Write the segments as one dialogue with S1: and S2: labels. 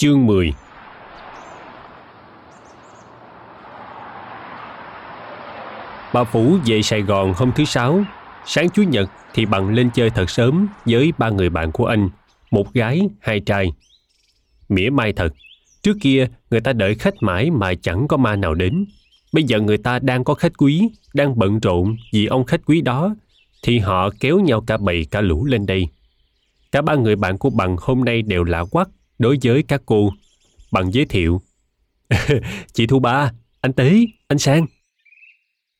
S1: Chương 10 Bà Phủ về Sài Gòn hôm thứ Sáu. Sáng Chủ nhật thì bằng lên chơi thật sớm với ba người bạn của anh, một gái, hai trai. Mỉa mai thật, trước kia người ta đợi khách mãi mà chẳng có ma nào đến. Bây giờ người ta đang có khách quý, đang bận rộn vì ông khách quý đó, thì họ kéo nhau cả bầy cả lũ lên đây. Cả ba người bạn của bằng hôm nay đều lạ quắc đối với các cô. Bằng giới thiệu. Chị Thu Ba, anh Tế, anh Sang.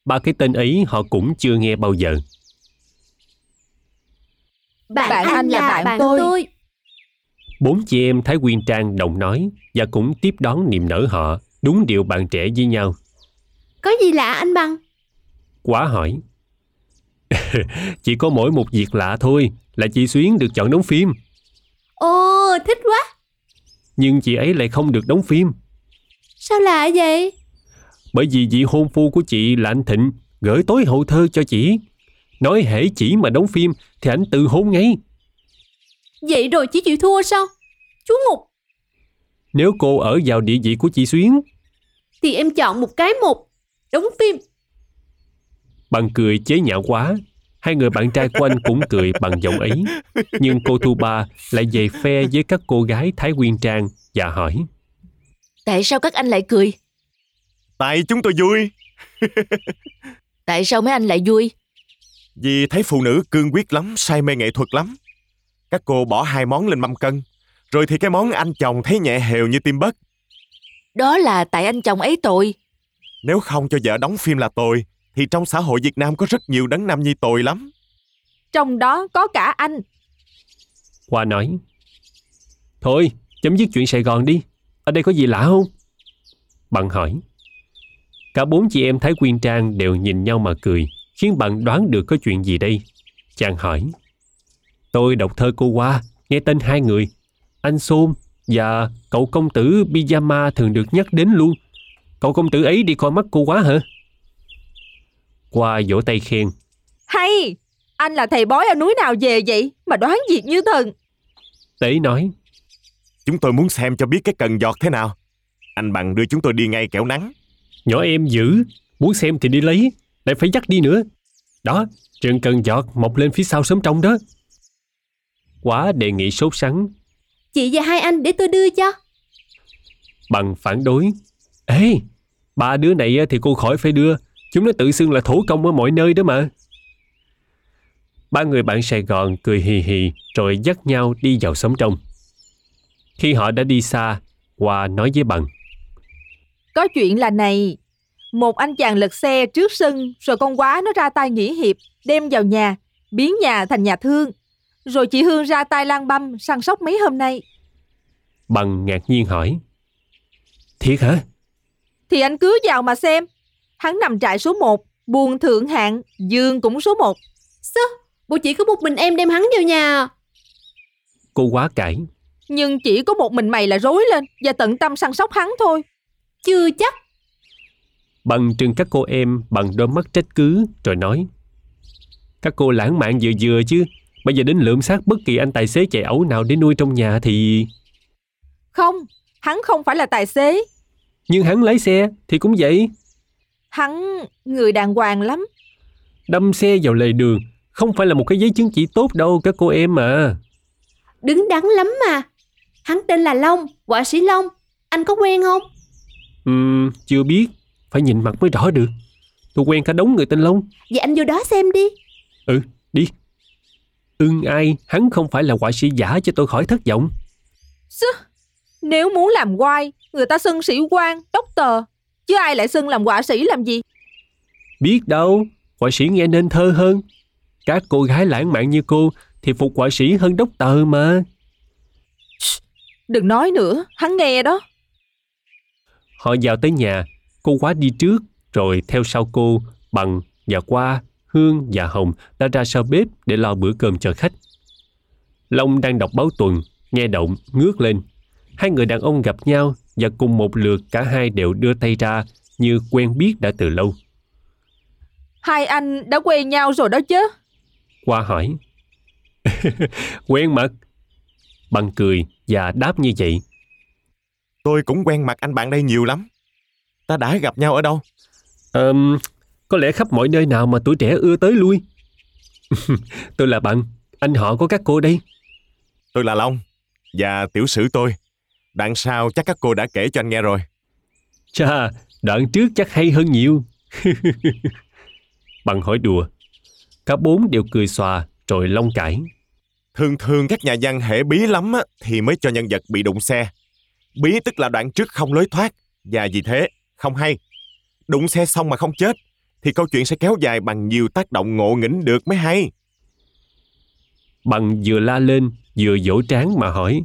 S1: Ba cái tên ấy họ cũng chưa nghe bao giờ.
S2: Bạn, bạn anh là bạn, bạn tôi. tôi.
S1: Bốn chị em Thái Quyên Trang đồng nói và cũng tiếp đón niềm nở họ, đúng điều bạn trẻ với nhau.
S2: Có gì lạ anh Bằng?
S1: Quá hỏi. chỉ có mỗi một việc lạ thôi là chị Xuyến được chọn đóng phim.
S2: Ồ, thích quá.
S1: Nhưng chị ấy lại không được đóng phim.
S2: Sao lạ vậy?
S1: Bởi vì vị hôn phu của chị là anh Thịnh gửi tối hậu thơ cho chị. Nói hễ chỉ mà đóng phim thì anh tự hôn ngay.
S2: Vậy rồi chị chịu thua sao? Chú Ngục.
S1: Nếu cô ở vào địa vị của chị Xuyến.
S2: Thì em chọn một cái một. Đóng phim.
S1: Bằng cười chế nhạo quá. Hai người bạn trai của anh cũng cười bằng giọng ấy. Nhưng cô Thu Ba lại về phe với các cô gái Thái Quyên Trang và hỏi.
S3: Tại sao các anh lại cười?
S4: Tại chúng tôi vui.
S3: Tại sao mấy anh lại vui?
S4: Vì thấy phụ nữ cương quyết lắm, say mê nghệ thuật lắm. Các cô bỏ hai món lên mâm cân, rồi thì cái món anh chồng thấy nhẹ hều như tim bất.
S3: Đó là tại anh chồng ấy tội.
S4: Nếu không cho vợ đóng phim là tội, thì trong xã hội Việt Nam có rất nhiều đấng nam nhi tội lắm.
S2: Trong đó có cả anh.
S1: Hoa nói, Thôi, chấm dứt chuyện Sài Gòn đi. Ở đây có gì lạ không? Bằng hỏi. Cả bốn chị em Thái Quyên Trang đều nhìn nhau mà cười, khiến bạn đoán được có chuyện gì đây. Chàng hỏi. Tôi đọc thơ cô Hoa, nghe tên hai người. Anh Sôm và cậu công tử Pyjama thường được nhắc đến luôn. Cậu công tử ấy đi coi mắt cô quá hả? Qua vỗ tay khen.
S2: Hay! Anh là thầy bói ở núi nào về vậy mà đoán việc như thần?
S1: Tế nói.
S4: Chúng tôi muốn xem cho biết cái cần giọt thế nào. Anh bằng đưa chúng tôi đi ngay kẻo nắng.
S1: Nhỏ em dữ, muốn xem thì đi lấy, lại phải dắt đi nữa. Đó, trường cần giọt mọc lên phía sau sớm trong đó. Quá đề nghị sốt sắng.
S2: Chị và hai anh để tôi đưa cho.
S1: Bằng phản đối. Ê, ba đứa này thì cô khỏi phải đưa. Chúng nó tự xưng là thổ công ở mọi nơi đó mà. Ba người bạn Sài Gòn cười hì hì rồi dắt nhau đi vào sống trong. Khi họ đã đi xa, Hoa nói với Bằng.
S2: Có chuyện là này, một anh chàng lật xe trước sân rồi con quá nó ra tay nghỉ hiệp, đem vào nhà, biến nhà thành nhà thương. Rồi chị Hương ra tay lang băm săn sóc mấy hôm nay.
S1: Bằng ngạc nhiên hỏi. Thiệt hả?
S2: Thì anh cứ vào mà xem. Hắn nằm trại số 1, buồn thượng hạng, dương cũng số 1. Sao? Bộ chỉ có một mình em đem hắn vào nhà
S1: Cô quá cãi.
S2: Nhưng chỉ có một mình mày là rối lên và tận tâm săn sóc hắn thôi. Chưa chắc.
S1: Bằng trừng các cô em bằng đôi mắt trách cứ rồi nói. Các cô lãng mạn vừa vừa chứ. Bây giờ đến lượm xác bất kỳ anh tài xế chạy ẩu nào để nuôi trong nhà thì...
S2: Không, hắn không phải là tài xế.
S1: Nhưng hắn lái xe thì cũng vậy.
S2: Hắn người đàng hoàng lắm.
S1: Đâm xe vào lề đường không phải là một cái giấy chứng chỉ tốt đâu các cô em mà.
S2: Đứng đắn lắm mà. Hắn tên là Long, họa sĩ Long. Anh có quen không?
S1: Ừm, chưa biết. Phải nhìn mặt mới rõ được. Tôi quen cả đống người tên Long.
S2: Vậy anh vô đó xem đi.
S1: Ừ, đi. Ưng ai, hắn không phải là họa sĩ giả cho tôi khỏi thất vọng.
S2: Nếu muốn làm quai, người ta xưng sĩ quan, tờ. Chứ ai lại xưng làm họa sĩ làm gì?
S1: Biết đâu, họa sĩ nghe nên thơ hơn. Các cô gái lãng mạn như cô thì phục họa sĩ hơn đốc tờ mà.
S2: Đừng nói nữa, hắn nghe đó.
S1: Họ vào tới nhà, cô quá đi trước, rồi theo sau cô, bằng và qua, Hương và Hồng đã ra sau bếp để lo bữa cơm cho khách. Long đang đọc báo tuần, nghe động, ngước lên. Hai người đàn ông gặp nhau và cùng một lượt cả hai đều đưa tay ra như quen biết đã từ lâu.
S2: Hai anh đã quen nhau rồi đó chứ?
S1: Qua hỏi. quen mặt. Bằng cười và đáp như vậy.
S4: Tôi cũng quen mặt anh bạn đây nhiều lắm. Ta đã gặp nhau ở đâu?
S1: Ờm, có lẽ khắp mọi nơi nào mà tuổi trẻ ưa tới lui. tôi là bạn, anh họ của các cô đây.
S4: Tôi là Long và tiểu sử tôi. Đoạn sau chắc các cô đã kể cho anh nghe rồi.
S1: Chà, đoạn trước chắc hay hơn nhiều. Bằng hỏi đùa. Cả bốn đều cười xòa rồi long cãi.
S4: Thường thường các nhà văn hệ bí lắm á, thì mới cho nhân vật bị đụng xe. Bí tức là đoạn trước không lối thoát và vì thế không hay. Đụng xe xong mà không chết thì câu chuyện sẽ kéo dài bằng nhiều tác động ngộ nghĩnh được mới hay.
S1: Bằng vừa la lên vừa vỗ trán mà hỏi.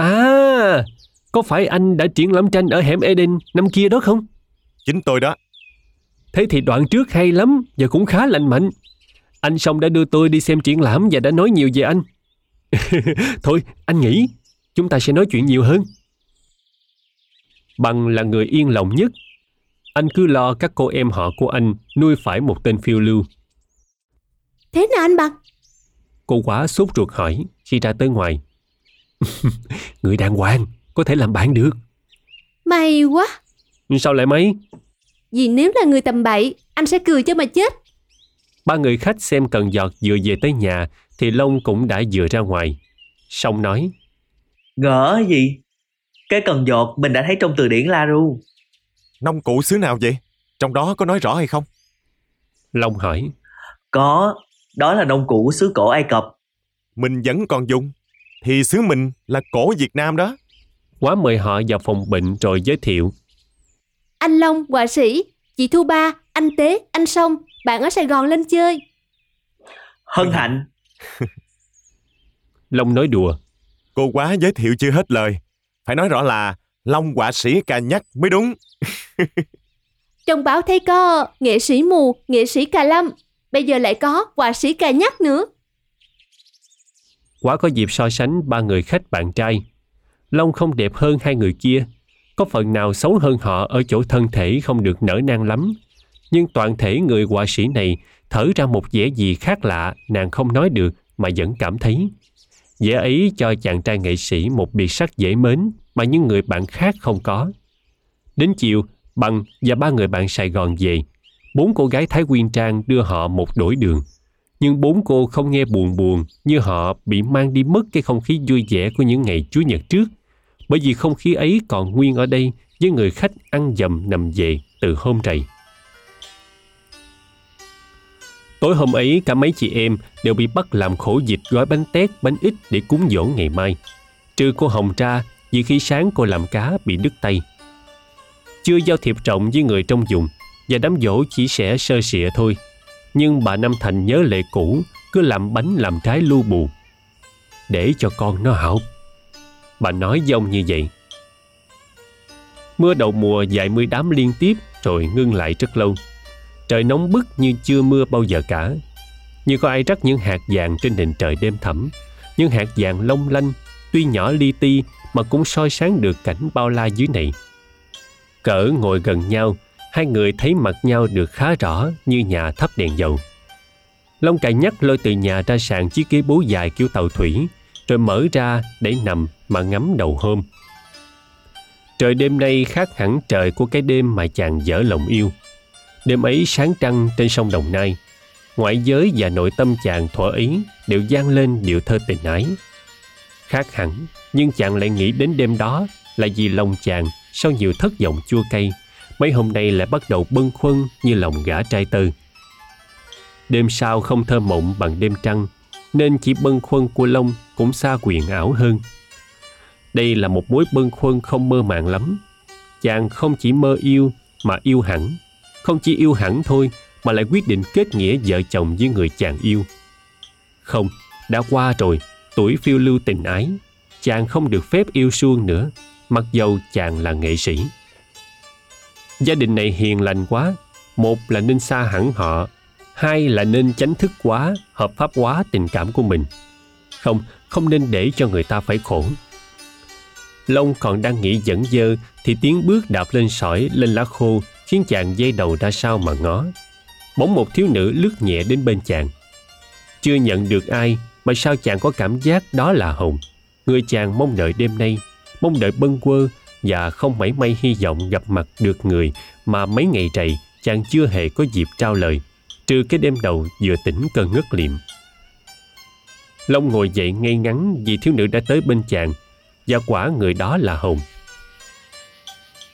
S1: À, có phải anh đã triển lãm tranh ở hẻm Eden năm kia đó không?
S4: Chính tôi đó.
S1: Thế thì đoạn trước hay lắm và cũng khá lành mạnh. Anh xong đã đưa tôi đi xem triển lãm và đã nói nhiều về anh. Thôi, anh nghĩ chúng ta sẽ nói chuyện nhiều hơn. Bằng là người yên lòng nhất. Anh cứ lo các cô em họ của anh nuôi phải một tên phiêu lưu.
S5: Thế nào anh Bằng?
S1: Cô quá sốt ruột hỏi khi ra tới ngoài. người đàng hoàng, có thể làm bạn được.
S5: May quá.
S1: Sao lại mấy?
S5: Vì nếu là người tầm bậy, anh sẽ cười cho mà chết.
S1: Ba người khách xem cần giọt vừa về tới nhà thì Long cũng đã vừa ra ngoài. Xong nói.
S6: Ngỡ gì? Cái cần giọt mình đã thấy trong từ điển La Ru.
S4: Nông cụ xứ nào vậy? Trong đó có nói rõ hay không?
S1: Long hỏi.
S6: Có, đó là nông cụ xứ cổ Ai Cập.
S4: Mình vẫn còn dùng. Thì xứ mình là cổ Việt Nam đó.
S1: Quá mời họ vào phòng bệnh rồi giới thiệu.
S5: Anh Long, họa sĩ, chị Thu Ba, anh Tế, anh Sông, bạn ở Sài Gòn lên chơi.
S6: Hân hạnh.
S1: Long nói đùa.
S4: Cô quá giới thiệu chưa hết lời. Phải nói rõ là Long họa sĩ ca nhắc mới đúng.
S5: Trong báo thấy có nghệ sĩ mù, nghệ sĩ cà lâm. Bây giờ lại có họa sĩ cà nhắc nữa.
S1: Quá có dịp so sánh ba người khách bạn trai. Long không đẹp hơn hai người kia. Có phần nào xấu hơn họ ở chỗ thân thể không được nở nang lắm. Nhưng toàn thể người họa sĩ này thở ra một vẻ gì khác lạ nàng không nói được mà vẫn cảm thấy. Vẻ ấy cho chàng trai nghệ sĩ một biệt sắc dễ mến mà những người bạn khác không có. Đến chiều, Bằng và ba người bạn Sài Gòn về. Bốn cô gái Thái Quyên Trang đưa họ một đổi đường. Nhưng bốn cô không nghe buồn buồn như họ bị mang đi mất cái không khí vui vẻ của những ngày Chúa Nhật trước. Bởi vì không khí ấy còn nguyên ở đây với người khách ăn dầm nằm về từ hôm rày. Tối hôm ấy cả mấy chị em đều bị bắt làm khổ dịch gói bánh tét, bánh ít để cúng dỗ ngày mai. Trừ cô Hồng ra vì khi sáng cô làm cá bị đứt tay. Chưa giao thiệp rộng với người trong vùng và đám dỗ chỉ sẽ sơ sịa thôi. Nhưng bà Năm Thành nhớ lệ cũ cứ làm bánh làm trái lu bù. Để cho con nó học. Bà nói với ông như vậy. Mưa đầu mùa dài mươi đám liên tiếp rồi ngưng lại rất lâu. Trời nóng bức như chưa mưa bao giờ cả. Như có ai rắc những hạt vàng trên nền trời đêm thẳm. Những hạt vàng long lanh, tuy nhỏ li ti mà cũng soi sáng được cảnh bao la dưới này. Cỡ ngồi gần nhau, hai người thấy mặt nhau được khá rõ như nhà thắp đèn dầu. Long cài nhắc lôi từ nhà ra sàn chiếc ghế bố dài kiểu tàu thủy, rồi mở ra để nằm mà ngắm đầu hôm. Trời đêm nay khác hẳn trời của cái đêm mà chàng dở lòng yêu. Đêm ấy sáng trăng trên sông Đồng Nai, ngoại giới và nội tâm chàng thuở ý đều gian lên điệu thơ tình ái. Khác hẳn, nhưng chàng lại nghĩ đến đêm đó là vì lòng chàng sau nhiều thất vọng chua cay, mấy hôm nay lại bắt đầu bâng khuâng như lòng gã trai tư. Đêm sau không thơ mộng bằng đêm trăng, nên chỉ bâng khuâng của Long cũng xa quyền ảo hơn. Đây là một mối bâng khuâng không mơ màng lắm. Chàng không chỉ mơ yêu mà yêu hẳn. Không chỉ yêu hẳn thôi mà lại quyết định kết nghĩa vợ chồng với người chàng yêu. Không, đã qua rồi, tuổi phiêu lưu tình ái. Chàng không được phép yêu suông nữa, mặc dầu chàng là nghệ sĩ. Gia đình này hiền lành quá, một là nên xa hẳn họ, hai là nên tránh thức quá, hợp pháp quá tình cảm của mình. Không, không nên để cho người ta phải khổ. Long còn đang nghĩ dẫn dơ thì tiếng bước đạp lên sỏi lên lá khô khiến chàng dây đầu ra sau mà ngó. Bỗng một thiếu nữ lướt nhẹ đến bên chàng. Chưa nhận được ai mà sao chàng có cảm giác đó là Hồng, người chàng mong đợi đêm nay mong đợi bâng quơ và không mảy may hy vọng gặp mặt được người mà mấy ngày trầy chàng chưa hề có dịp trao lời, trừ cái đêm đầu vừa tỉnh cơn ngất liệm. Long ngồi dậy ngay ngắn vì thiếu nữ đã tới bên chàng, và quả người đó là Hồng.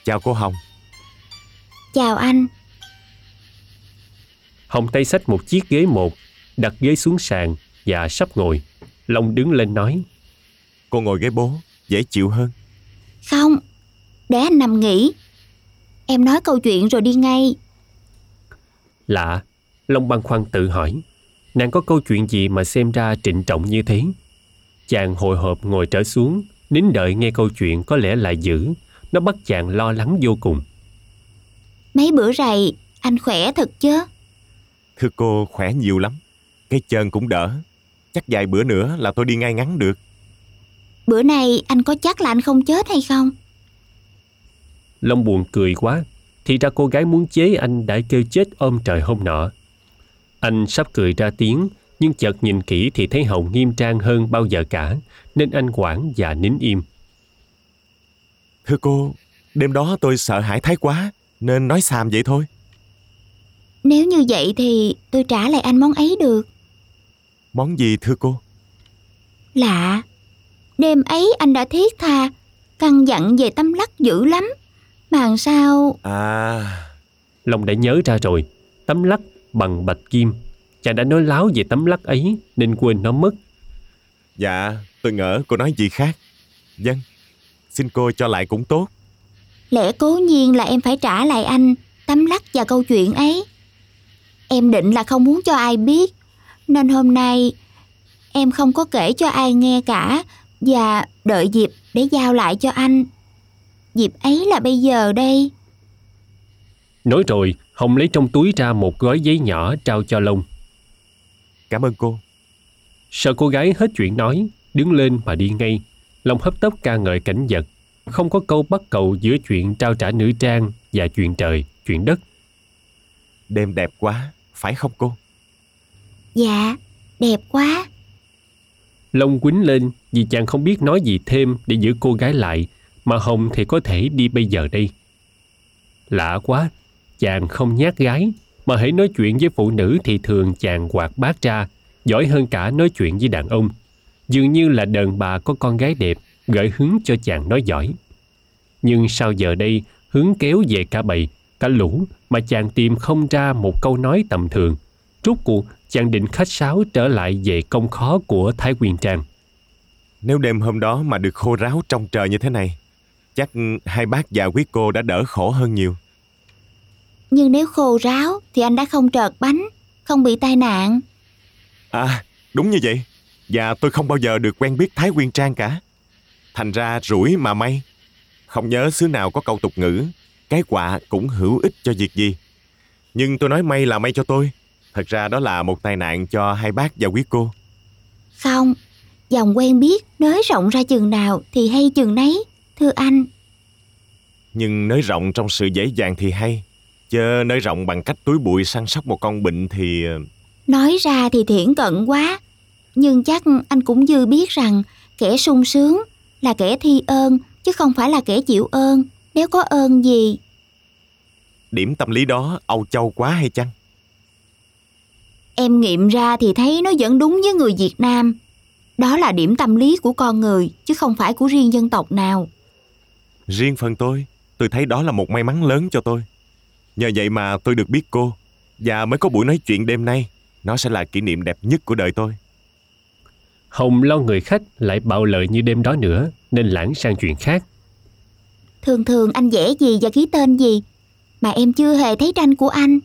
S4: Chào cô Hồng.
S7: Chào anh.
S1: Hồng tay xách một chiếc ghế một, đặt ghế xuống sàn và sắp ngồi. Long đứng lên nói.
S4: Cô ngồi ghế bố, dễ chịu hơn.
S7: Không, để anh nằm nghỉ. Em nói câu chuyện rồi đi ngay.
S1: Lạ, Long băn khoăn tự hỏi. Nàng có câu chuyện gì mà xem ra trịnh trọng như thế? Chàng hồi hộp ngồi trở xuống, nín đợi nghe câu chuyện có lẽ lại dữ. Nó bắt chàng lo lắng vô cùng.
S7: Mấy bữa rày, anh khỏe thật chứ?
S4: Thưa cô, khỏe nhiều lắm. Cái chân cũng đỡ. Chắc vài bữa nữa là tôi đi ngay ngắn được.
S7: Bữa này anh có chắc là anh không chết hay không?
S1: Long buồn cười quá. Thì ra cô gái muốn chế anh đã kêu chết ôm trời hôm nọ. Anh sắp cười ra tiếng, nhưng chợt nhìn kỹ thì thấy Hồng nghiêm trang hơn bao giờ cả, nên anh quản và nín im.
S4: Thưa cô, đêm đó tôi sợ hãi thái quá, nên nói xàm vậy thôi.
S7: Nếu như vậy thì tôi trả lại anh món ấy được.
S4: Món gì thưa cô?
S7: Lạ, đêm ấy anh đã thiết tha, căn dặn về tâm lắc dữ lắm. Mà sao...
S4: À...
S1: Long đã nhớ ra rồi, tấm lắc bằng bạch kim. Chàng đã nói láo về tấm lắc ấy nên quên nó mất.
S4: Dạ, tôi ngỡ cô nói gì khác. Dân, xin cô cho lại cũng tốt.
S7: Lẽ cố nhiên là em phải trả lại anh tấm lắc và câu chuyện ấy. Em định là không muốn cho ai biết, nên hôm nay em không có kể cho ai nghe cả và đợi dịp để giao lại cho anh. Dịp ấy là bây giờ đây.
S1: Nói rồi, Hồng lấy trong túi ra một gói giấy nhỏ trao cho Long.
S4: Cảm ơn cô.
S1: Sợ cô gái hết chuyện nói, đứng lên mà đi ngay. Long hấp tấp ca ngợi cảnh vật. Không có câu bắt cầu giữa chuyện trao trả nữ trang và chuyện trời, chuyện đất.
S4: Đêm đẹp quá, phải không cô?
S7: Dạ, đẹp quá.
S1: Long quýnh lên vì chàng không biết nói gì thêm để giữ cô gái lại, mà Hồng thì có thể đi bây giờ đây. Lạ quá, chàng không nhát gái, mà hãy nói chuyện với phụ nữ thì thường chàng quạt bát ra, giỏi hơn cả nói chuyện với đàn ông. Dường như là đàn bà có con gái đẹp, gợi hứng cho chàng nói giỏi. Nhưng sao giờ đây, hứng kéo về cả bầy, cả lũ mà chàng tìm không ra một câu nói tầm thường. Rốt cuộc, chàng định khách sáo trở lại về công khó của Thái Quyền Trang.
S4: Nếu đêm hôm đó mà được khô ráo trong trời như thế này, chắc hai bác và quý cô đã đỡ khổ hơn nhiều.
S7: Nhưng nếu khô ráo thì anh đã không trợt bánh, không bị tai nạn.
S4: À, đúng như vậy. Và tôi không bao giờ được quen biết Thái Quyên Trang cả. Thành ra rủi mà may. Không nhớ xứ nào có câu tục ngữ, cái quạ cũng hữu ích cho việc gì. Nhưng tôi nói may là may cho tôi. Thật ra đó là một tai nạn cho hai bác và quý cô.
S7: Không, dòng quen biết nới rộng ra chừng nào thì hay chừng nấy, thưa anh.
S4: Nhưng nới rộng trong sự dễ dàng thì hay. Chớ nới rộng bằng cách túi bụi săn sóc một con bệnh thì... ờ,
S7: Nói ra thì thiển cận quá, nhưng chắc anh cũng dư biết rằng kẻ sung sướng là kẻ thi ơn chứ không phải là kẻ chịu ơn. Nếu có ơn gì,
S4: Điểm tâm lý đó Âu Châu quá hay chăng?
S7: em nghiệm ra thì thấy nó vẫn đúng với người Việt Nam. Đó là điểm tâm lý của con người chứ không phải của riêng dân tộc nào.
S4: Riêng phần tôi, tôi thấy đó là một may mắn lớn cho tôi. Nhờ vậy mà tôi được biết cô và mới có buổi nói chuyện đêm nay. Nó sẽ là kỷ niệm đẹp nhất của đời tôi.
S1: Hồng lo người khách lại bạo lợi như đêm đó nữa nên lãng sang chuyện khác.
S7: Thường thường anh vẽ gì và ký tên gì mà em chưa hề thấy tranh của anh.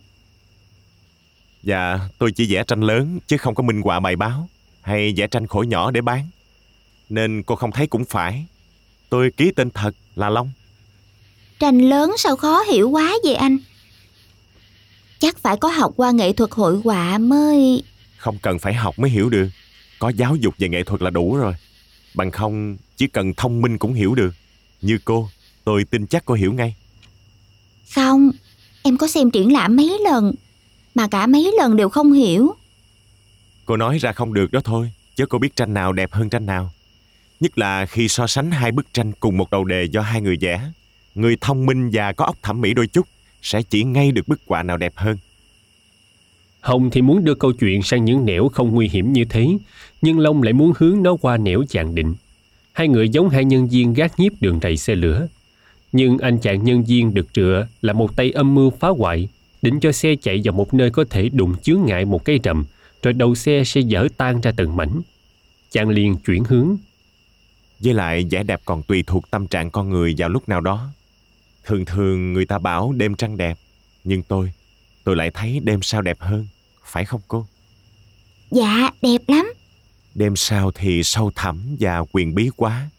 S4: Dạ, tôi chỉ vẽ tranh lớn chứ không có minh họa bài báo hay vẽ tranh khổ nhỏ để bán. Nên cô không thấy cũng phải. Tôi ký tên thật là Long.
S7: Tranh lớn sao khó hiểu quá vậy anh? Chắc phải có học qua nghệ thuật hội họa mới...
S4: Không cần phải học mới hiểu được. Có giáo dục về nghệ thuật là đủ rồi. Bằng không, chỉ cần thông minh cũng hiểu được. Như cô, tôi tin chắc cô hiểu ngay.
S7: Không, em có xem triển lãm mấy lần, mà cả mấy lần đều không hiểu.
S4: Cô nói ra không được đó thôi, chứ cô biết tranh nào đẹp hơn tranh nào. Nhất là khi so sánh hai bức tranh cùng một đầu đề do hai người vẽ. Người thông minh và có óc thẩm mỹ đôi chút sẽ chỉ ngay được bức họa nào đẹp hơn.
S1: Hồng thì muốn đưa câu chuyện sang những nẻo không nguy hiểm như thế, nhưng Long lại muốn hướng nó qua nẻo chàng định. Hai người giống hai nhân viên gác nhiếp đường rầy xe lửa. Nhưng anh chàng nhân viên được trựa là một tay âm mưu phá hoại, định cho xe chạy vào một nơi có thể đụng chướng ngại một cây rầm, rồi đầu xe sẽ dở tan ra từng mảnh. Chàng liền chuyển hướng.
S4: Với lại vẻ đẹp còn tùy thuộc tâm trạng con người vào lúc nào đó. Thường thường người ta bảo đêm trăng đẹp, nhưng tôi, tôi lại thấy đêm sao đẹp hơn, phải không cô?
S7: Dạ, đẹp lắm.
S4: Đêm sao thì sâu thẳm và quyền bí quá.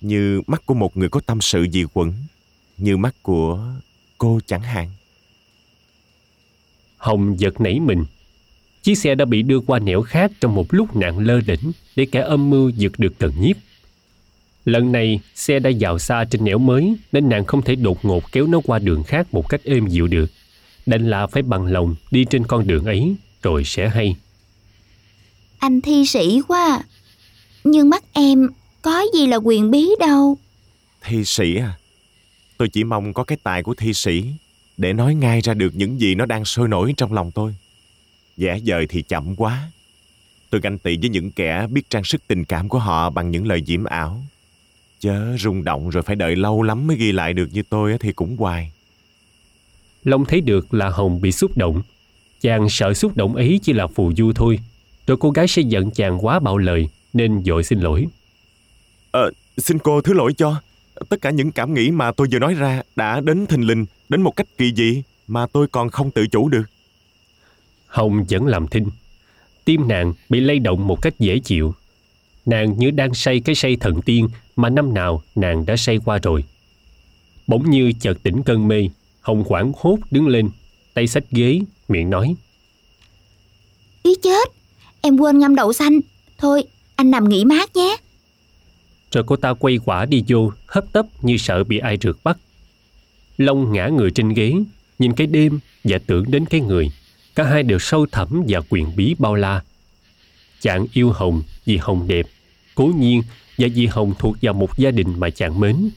S4: Như mắt của một người có tâm sự gì quẩn, như mắt của cô chẳng hạn.
S1: Hồng giật nảy mình. Chiếc xe đã bị đưa qua nẻo khác trong một lúc nạn lơ đỉnh để kẻ âm mưu giật được cần nhiếp. Lần này, xe đã dạo xa trên nẻo mới nên nàng không thể đột ngột kéo nó qua đường khác một cách êm dịu được. Đành là phải bằng lòng đi trên con đường ấy rồi sẽ hay.
S7: Anh thi sĩ quá à. Nhưng mắt em có gì là quyền bí đâu.
S4: Thi sĩ à? Tôi chỉ mong có cái tài của thi sĩ để nói ngay ra được những gì nó đang sôi nổi trong lòng tôi. Vẽ dời thì chậm quá. Tôi ganh tị với những kẻ biết trang sức tình cảm của họ bằng những lời diễm ảo. Chớ rung động rồi phải đợi lâu lắm mới ghi lại được như tôi thì cũng hoài.
S1: Long thấy được là Hồng bị xúc động. Chàng sợ xúc động ấy chỉ là phù du thôi. Rồi cô gái sẽ giận chàng quá bạo lời nên dội xin lỗi.
S4: Ờ, xin cô thứ lỗi cho. Tất cả những cảm nghĩ mà tôi vừa nói ra đã đến thình lình, đến một cách kỳ dị mà tôi còn không tự chủ được.
S1: Hồng vẫn làm thinh. Tim nàng bị lay động một cách dễ chịu. Nàng như đang say cái say thần tiên mà năm nào nàng đã say qua rồi. Bỗng như chợt tỉnh cơn mê, Hồng quảng hốt đứng lên, tay xách ghế, miệng nói.
S7: Ý chết, em quên ngâm đậu xanh. Thôi, anh nằm nghỉ mát nhé.
S1: Rồi cô ta quay quả đi vô, hấp tấp như sợ bị ai rượt bắt. Long ngã người trên ghế, nhìn cái đêm và tưởng đến cái người. Cả hai đều sâu thẳm và quyền bí bao la. Chàng yêu Hồng vì Hồng đẹp, cố nhiên và vì Hồng thuộc vào một gia đình mà chàng mến.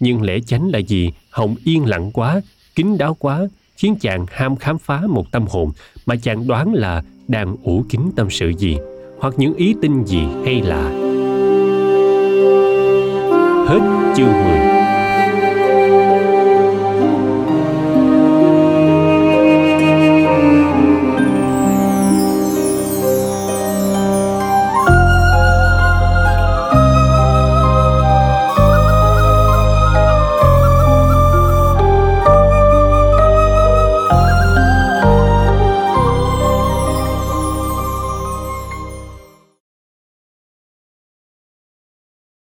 S1: Nhưng lẽ chánh là vì Hồng yên lặng quá, kín đáo quá, khiến chàng ham khám phá một tâm hồn mà chàng đoán là đang ủ kín tâm sự gì, hoặc những ý tin gì hay là Hết chương 10